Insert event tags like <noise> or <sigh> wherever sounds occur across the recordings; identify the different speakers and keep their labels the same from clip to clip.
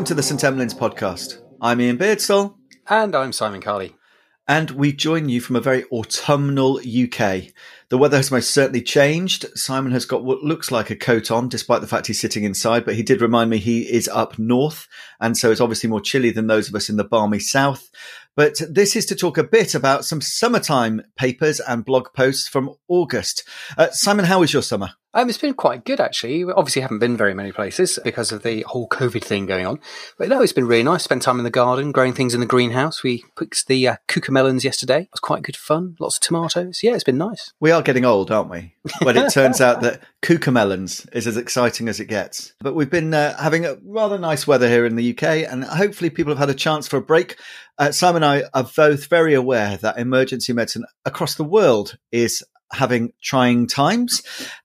Speaker 1: Welcome to the St Emlyn's podcast. I'm Ian Beardsell.
Speaker 2: And I'm Simon Carley.
Speaker 1: And we join you from a very autumnal UK. The weather has most certainly changed. Simon has got what looks like a coat on, despite the fact he's sitting inside, but he did remind me he is up north, and so it's obviously more chilly than those of us in the balmy south. But this is to talk a bit about some summertime papers and blog posts from August. Uh, Simon, how was your summer?
Speaker 2: Um, it's been quite good actually. We obviously haven't been very many places because of the whole COVID thing going on. But no, it's been really nice. Spent time in the garden, growing things in the greenhouse. We picked the uh, cucamelons yesterday. It was quite good fun. Lots of tomatoes. Yeah, it's been nice.
Speaker 1: We are getting old, aren't we? When it turns out that cucamelons is as exciting as it gets. But we've been uh, having a rather nice weather here in the UK, and hopefully people have had a chance for a break. Uh, Simon and I are both very aware that emergency medicine across the world is having trying times.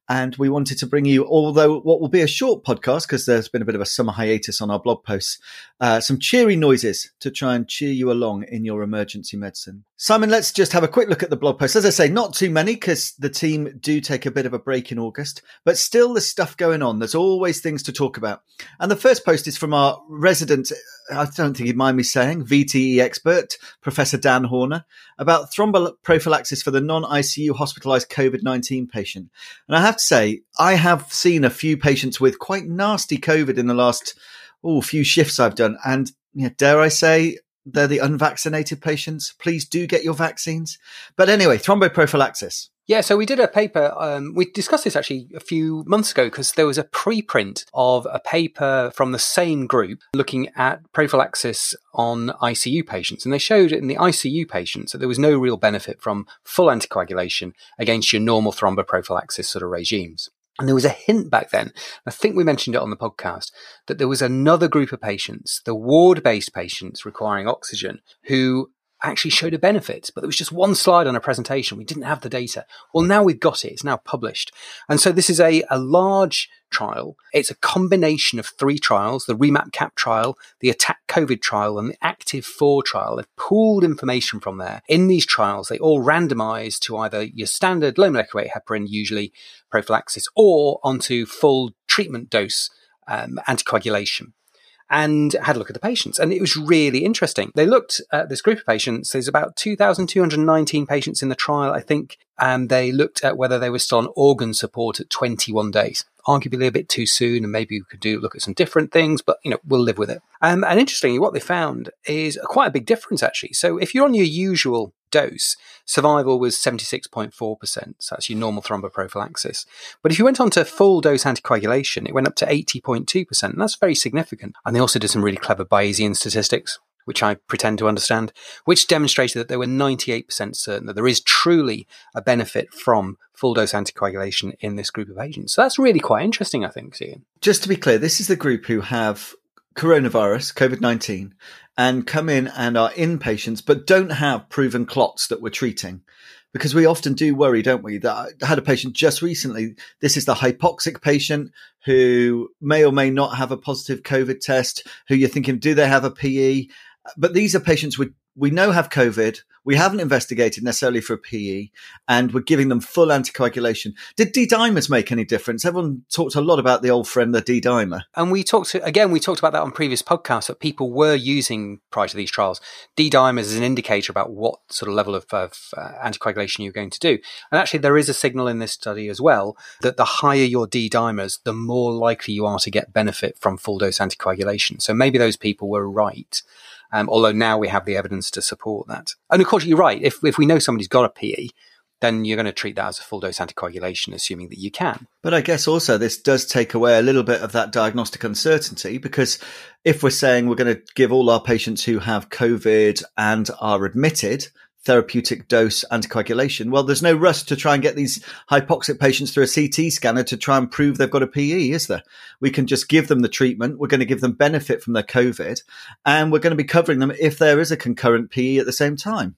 Speaker 1: And we wanted to bring you, although what will be a short podcast, because there's been a bit of a summer hiatus on our blog posts, uh, some cheery noises to try and cheer you along in your emergency medicine. Simon, let's just have a quick look at the blog posts. As I say, not too many because the team do take a bit of a break in August, but still there's stuff going on. There's always things to talk about. And the first post is from our resident, I don't think he'd mind me saying, VTE expert, Professor Dan Horner, about thromboprophylaxis for the non ICU hospitalized COVID 19 patient. And I have to say, I have seen a few patients with quite nasty COVID in the last oh, few shifts I've done. And you know, dare I say, they're the unvaccinated patients. Please do get your vaccines. But anyway, thromboprophylaxis.
Speaker 2: Yeah, so we did a paper. Um, we discussed this actually a few months ago because there was a preprint of a paper from the same group looking at prophylaxis on ICU patients. And they showed in the ICU patients that there was no real benefit from full anticoagulation against your normal thromboprophylaxis sort of regimes. And there was a hint back then, I think we mentioned it on the podcast, that there was another group of patients, the ward based patients requiring oxygen, who actually showed a benefit, but there was just one slide on a presentation. We didn't have the data. Well, now we've got it. It's now published. And so this is a, a large trial. It's a combination of three trials, the REMAP CAP trial, the ATTACC COVID trial, and the ACTIV 4 trial. They've pooled information from there. In these trials, they all randomized to either your standard low molecular weight heparin, usually prophylaxis, or onto full treatment dose um, anticoagulation and had a look at the patients. And it was really interesting. They looked at this group of patients. There's about 2,219 patients in the trial, I think. And they looked at whether they were still on organ support at 21 days. Arguably a bit too soon, and maybe we could do look at some different things, but you know we'll live with it. Um, and interestingly, what they found is quite a big difference actually. So if you're on your usual dose, survival was 76.4%. So that's your normal thromboprophylaxis. But if you went on to full dose anticoagulation, it went up to 80.2%. And that's very significant. And they also did some really clever Bayesian statistics, which I pretend to understand, which demonstrated that they were 98% certain that there is truly a benefit from full dose anticoagulation in this group of patients. So that's really quite interesting, I think, Ian.
Speaker 1: Just to be clear, this is the group who have coronavirus, COVID 19, and come in and are inpatients, but don't have proven clots that we're treating. Because we often do worry, don't we? That I had a patient just recently. This is the hypoxic patient who may or may not have a positive COVID test, who you're thinking, do they have a PE? But these are patients with we know have COVID. We haven't investigated necessarily for a PE, and we're giving them full anticoagulation. Did D dimers make any difference? Everyone talked a lot about the old friend, the D dimer.
Speaker 2: And we talked again. We talked about that on previous podcasts that people were using prior to these trials. D dimers is an indicator about what sort of level of, of uh, anticoagulation you're going to do. And actually, there is a signal in this study as well that the higher your D dimers, the more likely you are to get benefit from full dose anticoagulation. So maybe those people were right. Um, although now we have the evidence to support that. And of course, you're right. If, if we know somebody's got a PE, then you're going to treat that as a full dose anticoagulation, assuming that you can.
Speaker 1: But I guess also this does take away a little bit of that diagnostic uncertainty because if we're saying we're going to give all our patients who have COVID and are admitted therapeutic dose anticoagulation. Well, there's no rush to try and get these hypoxic patients through a CT scanner to try and prove they've got a PE, is there? We can just give them the treatment. We're going to give them benefit from their COVID and we're going to be covering them if there is a concurrent PE at the same time.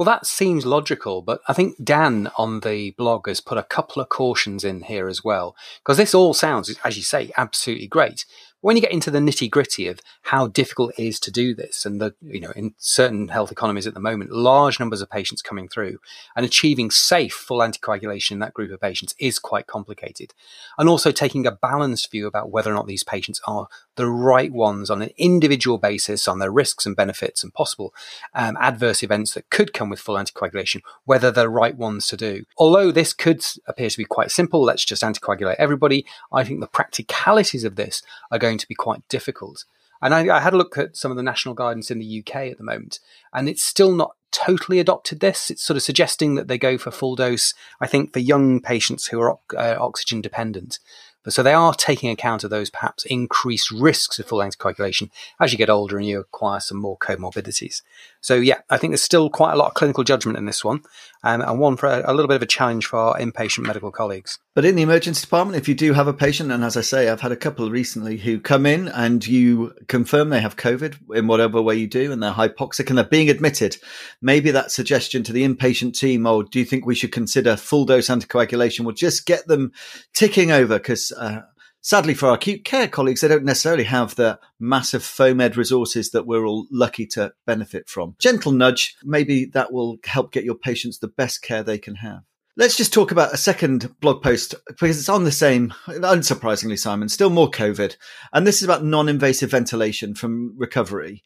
Speaker 2: Well, that seems logical, but I think Dan on the blog has put a couple of cautions in here as well, because this all sounds, as you say, absolutely great. When you get into the nitty gritty of how difficult it is to do this, and the you know in certain health economies at the moment, large numbers of patients coming through and achieving safe full anticoagulation in that group of patients is quite complicated, and also taking a balanced view about whether or not these patients are the right ones on an individual basis on their risks and benefits and possible um, adverse events that could come with full anticoagulation, whether they're the right ones to do. Although this could appear to be quite simple, let's just anticoagulate everybody. I think the practicalities of this are going to be quite difficult. And I, I, had a look at some of the national guidance in the UK at the moment, and it's still not totally adopted this. It's sort of suggesting that they go for full dose, I think, for young patients who are uh, oxygen dependent. But so they are taking account of those perhaps increased risks of full anticoagulation as you get older and you acquire some more comorbidities. So yeah, I think there's still quite a lot of clinical judgment in this one, um, and one for a, a, little bit of a challenge for our inpatient medical colleagues.
Speaker 1: But in the emergency department, if you do have a patient, and as I say, I've had a couple recently who come in and you confirm they have COVID in whatever way you do, and they're hypoxic and they're being admitted, maybe that suggestion to the inpatient team, or do you think we should consider full dose anticoagulation? will just get them ticking over because. Uh, sadly for our acute care colleagues, they don't necessarily have the massive FOAMed resources that we're all lucky to benefit from. Gentle nudge, maybe that will help get your patients the best care they can have. Let's just talk about a second blog post because it's on the same, unsurprisingly, Simon, still more COVID. And this is about non invasive ventilation from recovery.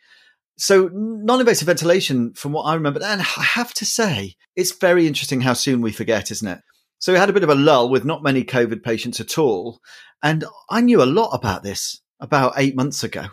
Speaker 1: So, non invasive ventilation, from what I remember, and I have to say, it's very interesting how soon we forget, isn't it? So, we had a bit of a lull with not many COVID patients at all. And I knew a lot about this about eight months ago.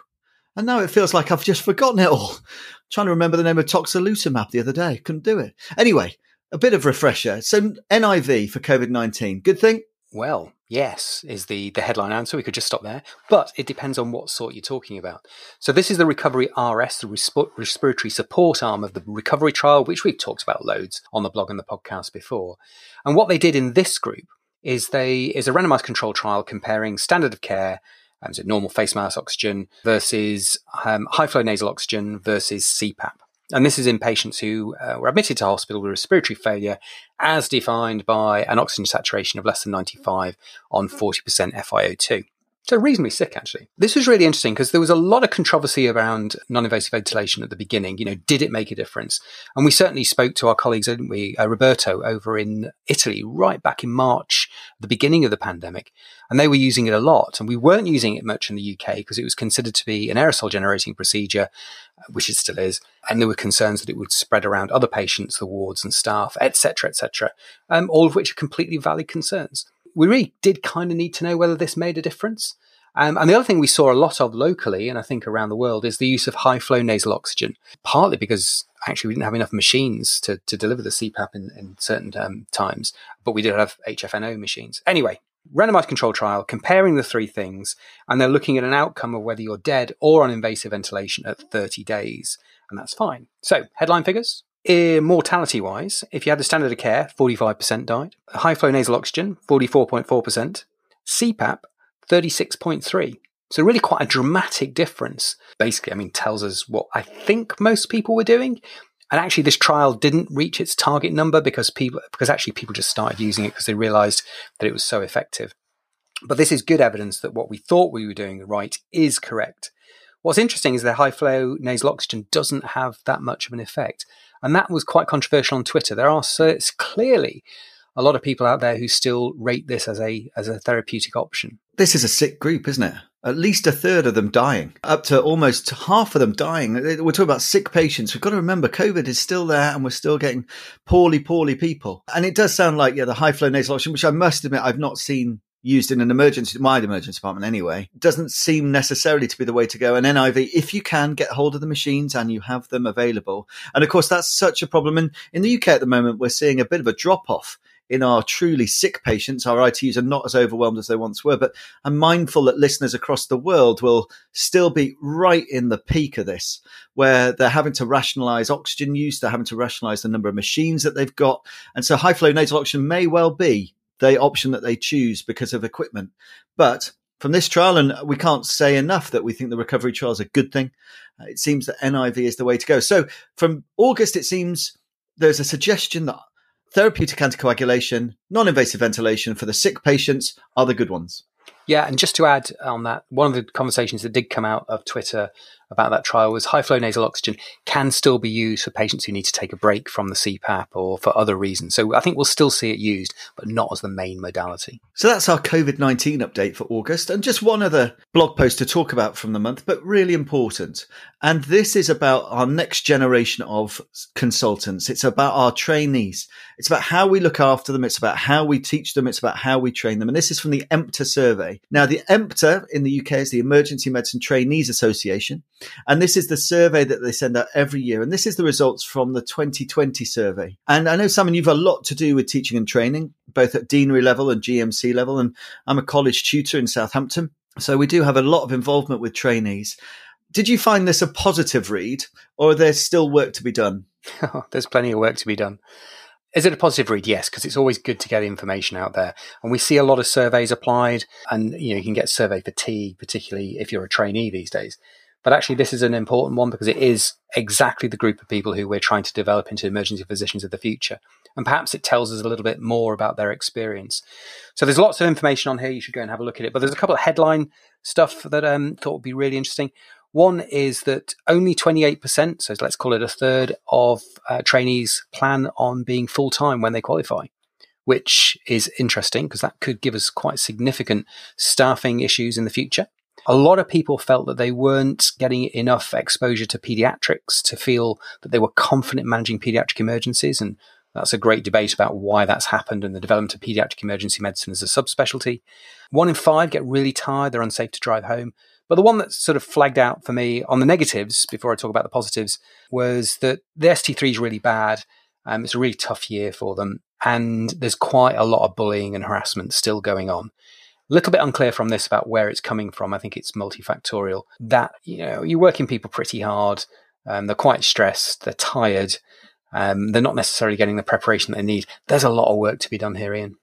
Speaker 1: And now it feels like I've just forgotten it all. I'm <laughs> trying to remember the name of Tocilizumab the other day. Couldn't do it. Anyway, a bit of refresher. So NIV for COVID 19. Good thing?
Speaker 2: Well, yes, is the, the headline answer. We could just stop there. But it depends on what sort you're talking about. So, this is the Recovery RS, the resp- respiratory support arm of the recovery trial, which we've talked about loads on the blog and the podcast before. And what they did in this group is they is a randomized control trial comparing standard of care, um, so normal face mask oxygen versus um, high flow nasal oxygen versus CPAP. And this is in patients who uh, were admitted to hospital with respiratory failure as defined by an oxygen saturation of less than 95 on 40% FiO2. So reasonably sick, actually. This was really interesting because there was a lot of controversy around non-invasive ventilation at the beginning. You know, did it make a difference? And we certainly spoke to our colleagues, didn't we, uh, Roberto, over in Italy, right back in March, the beginning of the pandemic, and they were using it a lot. And we weren't using it much in the UK because it was considered to be an aerosol generating procedure, which it still is. And there were concerns that it would spread around other patients, the wards and staff, etc., etc. Um, all of which are completely valid concerns we really did kind of need to know whether this made a difference. Um, and the other thing we saw a lot of locally, and I think around the world, is the use of high flow nasal oxygen, partly because actually we didn't have enough machines to, to deliver the CPAP in, in certain um, times, but we did have HFNO machines. Anyway, randomized control trial comparing the three things, and they're looking at an outcome of whether you're dead or on invasive ventilation at 30 days, and that's fine. So, headline figures Eh, mortality wise, if you had the standard of care, 45% died. High flow nasal oxygen, 44.4%. CPAP, 36.3. So really quite a dramatic difference. Basically, I mean, tells us what I think most people were doing. And actually, this trial didn't reach its target number because people, because actually people just started using it because they realized that it was so effective. But this is good evidence that what we thought we were doing right is correct. What's interesting is that high flow nasal oxygen doesn't have that much of an effect. And that was quite controversial on Twitter. There are so it's clearly a lot of people out there who still rate this as a as a therapeutic option.
Speaker 1: This is a sick group, isn't it? At least a third of them dying, up to almost half of them dying. We're talking about sick patients. We've got to remember COVID is still there and we're still getting poorly, poorly people. And it does sound like, yeah, the high flow nasal option, which I must admit I've not seen used in an emergency, my emergency department anyway, doesn't seem necessarily to be the way to go. And NIV, if you can get hold of the machines and you have them available. And of course, that's such a problem. And in the UK at the moment, we're seeing a bit of a drop off in our truly sick patients. Our ITUs are not as overwhelmed as they once were, but I'm mindful that listeners across the world will still be right in the peak of this, where they're having to rationalize oxygen use. They're having to rationalize the number of machines that they've got. And so high flow nasal oxygen may well be the option that they choose because of equipment. But from this trial, and we can't say enough that we think the recovery trial is a good thing. Uh, it seems that NIV is the way to go. So from August, it seems there's a suggestion that therapeutic anticoagulation, non invasive ventilation for the sick patients are the good ones.
Speaker 2: Yeah, and just to add on that, one of the conversations that did come out of Twitter about that trial was high flow nasal oxygen can still be used for patients who need to take a break from the CPAP or for other reasons. So I think we'll still see it used, but not as the main modality.
Speaker 1: So that's our COVID 19 update for August. And just one other blog post to talk about from the month, but really important. And this is about our next generation of consultants. It's about our trainees. It's about how we look after them. It's about how we teach them. It's about how we train them. And this is from the EMTA survey. Now, the EMTA in the UK is the Emergency Medicine Trainees Association. And this is the survey that they send out every year. And this is the results from the 2020 survey. And I know, Simon, you've a lot to do with teaching and training, both at deanery level and GMC level. And I'm a college tutor in Southampton. So we do have a lot of involvement with trainees. Did you find this a positive read, or there's still work to be done? <laughs>
Speaker 2: there's plenty of work to be done. Is it a positive read? Yes, because it's always good to get information out there. And we see a lot of surveys applied, and you know you can get survey fatigue, particularly if you're a trainee these days. But actually, this is an important one because it is exactly the group of people who we're trying to develop into emergency physicians of the future. And perhaps it tells us a little bit more about their experience. So there's lots of information on here. You should go and have a look at it. But there's a couple of headline stuff that I um, thought would be really interesting. One is that only 28%, so let's call it a third of uh, trainees plan on being full time when they qualify, which is interesting because that could give us quite significant staffing issues in the future. A lot of people felt that they weren't getting enough exposure to pediatrics to feel that they were confident managing pediatric emergencies. And that's a great debate about why that's happened and the development of pediatric emergency medicine as a subspecialty. One in five get really tired, they're unsafe to drive home. But the one that sort of flagged out for me on the negatives before I talk about the positives was that the ST3 is really bad. Um, it's a really tough year for them. And there's quite a lot of bullying and harassment still going on little bit unclear from this about where it's coming from. I think it's multifactorial. That you know, you're working people pretty hard. Um, they're quite stressed. They're tired. Um, they're not necessarily getting the preparation they need. There's a lot of work to be done here, Ian.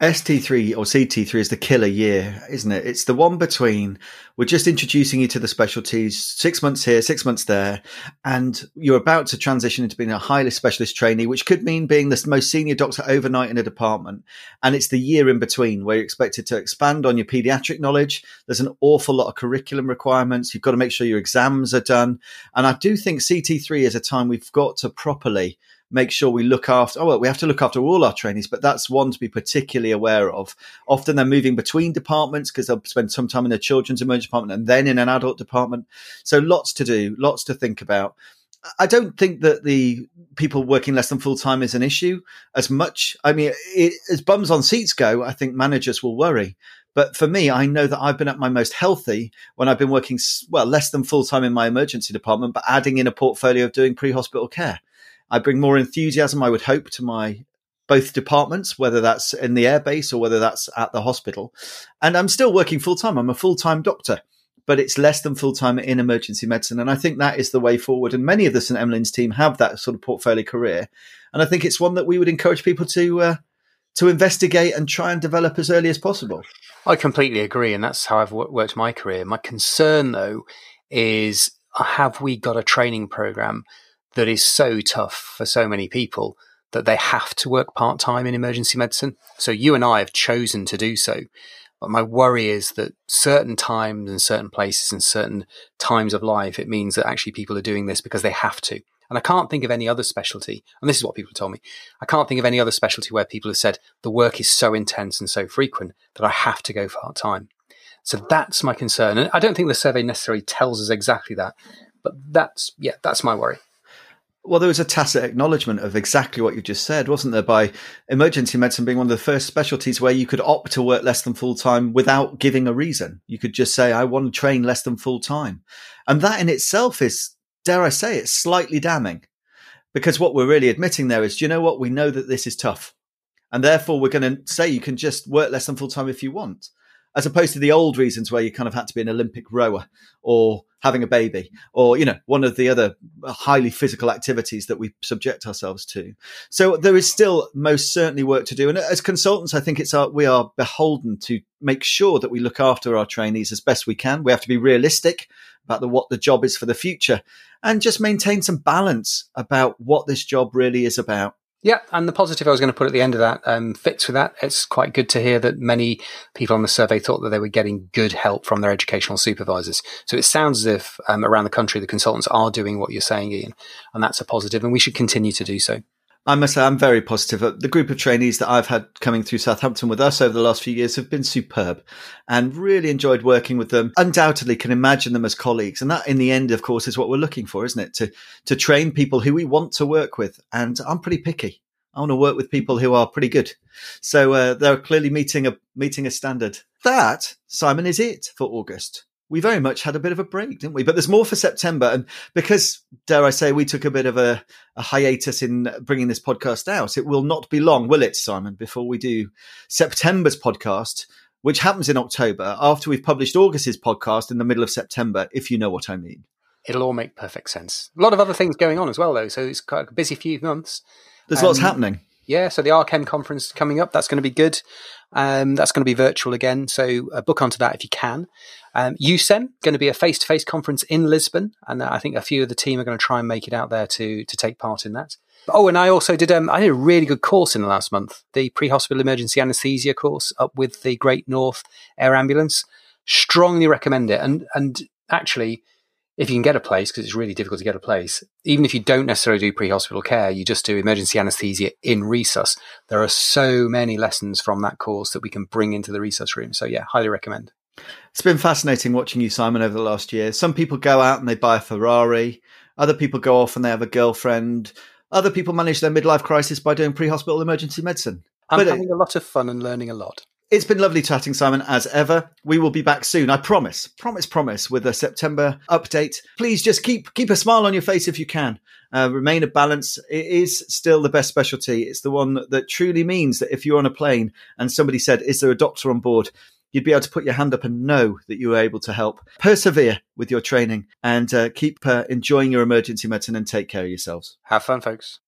Speaker 1: ST3 or CT3 is the killer year, isn't it? It's the one between we're just introducing you to the specialties, six months here, six months there, and you're about to transition into being a highly specialist trainee, which could mean being the most senior doctor overnight in a department. And it's the year in between where you're expected to expand on your pediatric knowledge. There's an awful lot of curriculum requirements. You've got to make sure your exams are done. And I do think CT3 is a time we've got to properly make sure we look after. Oh, well, we have to look after all our trainees, but that's one to be particularly aware of. Often they're moving between departments because they'll spend some time in a children's emergency department and then in an adult department. So lots to do, lots to think about. I don't think that the people working less than full time is an issue as much. I mean, it, as bums on seats go, I think managers will worry. But for me, I know that I've been at my most healthy when I've been working, well, less than full time in my emergency department, but adding in a portfolio of doing pre hospital care. I bring more enthusiasm, I would hope, to my both departments, whether that's in the airbase or whether that's at the hospital. And I'm still working full time. I'm a full time doctor, but it's less than full time in emergency medicine. And I think that is the way forward. And many of the St. Emlyn's team have that sort of portfolio career. And I think it's one that we would encourage people to, uh, to investigate and try and develop as early as possible.
Speaker 2: I completely agree. And that's how I've worked my career. My concern, though, is have we got a training program that is so tough for so many people that they have to work part time in emergency medicine. So you and I have chosen to do so. But my worry is that certain times and certain places and certain times of life, it means that actually people are doing this because they have to. And I can't think of any other specialty, and this is what people told me. I can't think of any other specialty where people have said the work is so intense and so frequent that I have to go part time. So that's my concern. And I don't think the survey necessarily tells us exactly that, but that's, yeah, that's my worry.
Speaker 1: Well, there was a tacit acknowledgement of exactly what you just said, wasn't there? By emergency medicine being one of the first specialties where you could opt to work less than full time without giving a reason. You could just say, I want to train less than full time. And that in itself is, dare I say, it's slightly damning because what we're really admitting there is, do you know what? We know that this is tough. And therefore, we're going to say you can just work less than full time if you want as opposed to the old reasons where you kind of had to be an Olympic rower or having a baby or, you know, one of the other highly physical activities that we subject ourselves to. So there is still most certainly work to do. And as consultants, I think it's our, we are beholden to make sure that we look after our trainees as best we can. We have to be realistic about the, what the job is for the future and just maintain some balance about what this job really is about
Speaker 2: Yeah, and the positive I was going to put at the end of that um, fits with that. It's quite good to hear that many people on the survey thought that they were getting good help from their educational supervisors. So it sounds as if um, around the country the consultants are doing what you're saying, Ian, and that's a positive, and we should continue to do so.
Speaker 1: I must say, I'm very positive. The group of trainees that I've had coming through Southampton with us over the last few years have been superb and really enjoyed working with them. Undoubtedly can imagine them as colleagues. And that in the end, of course, is what we're looking for, isn't it? To, to train people who we want to work with. And I'm pretty picky. I want to work with people who are pretty good. So uh, they're clearly meeting a, meeting a standard. That, Simon, is it for August we very much had a bit of a break, didn't we? But there's more for September. And because, dare I say, we took a bit of a, a, hiatus in bringing this podcast out, it will not be long, will it, Simon, before we do September's podcast, which happens in October after we've published August's podcast in the middle of September, if you know what I mean.
Speaker 2: It'll all make perfect sense. A lot of other things going on as well, though. So it's quite a busy few months.
Speaker 1: There's um, lots happening.
Speaker 2: Yeah, so the RCEM conference coming up. That's going to be good. Um, that's going to be virtual again. So uh, book onto that if you can. Um, EUSEM going to be a face-to-face conference in Lisbon, and I think a few of the team are going to try and make it out there to to take part in that. Oh, and I also did um, I did a really good course in the last month, the pre-hospital emergency anaesthesia course up with the Great North Air Ambulance. Strongly recommend it, and and actually if you can get a place, because it's really difficult to get a place, even if you don't necessarily do pre-hospital care, you just do emergency anesthesia in resus. There are so many lessons from that course that we can bring into the resus room. So yeah, highly recommend.
Speaker 1: It's been fascinating watching you, Simon, over the last year. Some people go out and they buy a Ferrari. Other people go off and they have a girlfriend. Other people manage their midlife crisis by doing pre-hospital emergency medicine.
Speaker 2: I'm but having it, a lot of fun and learning a lot.
Speaker 1: It's been lovely chatting, Simon, as ever. We will be back soon. I promise, promise, promise, with a September update. Please just keep keep a smile on your face if you can. Uh, remain a balance. It is still the best specialty. It's the one that, truly means that if you're on a plane and somebody said, "Is there a doctor on board?" You'd be able to put your hand up and know that you were able to help. Persevere with your training and uh, keep uh, enjoying your emergency medicine and take care of yourselves.
Speaker 2: Have fun, folks.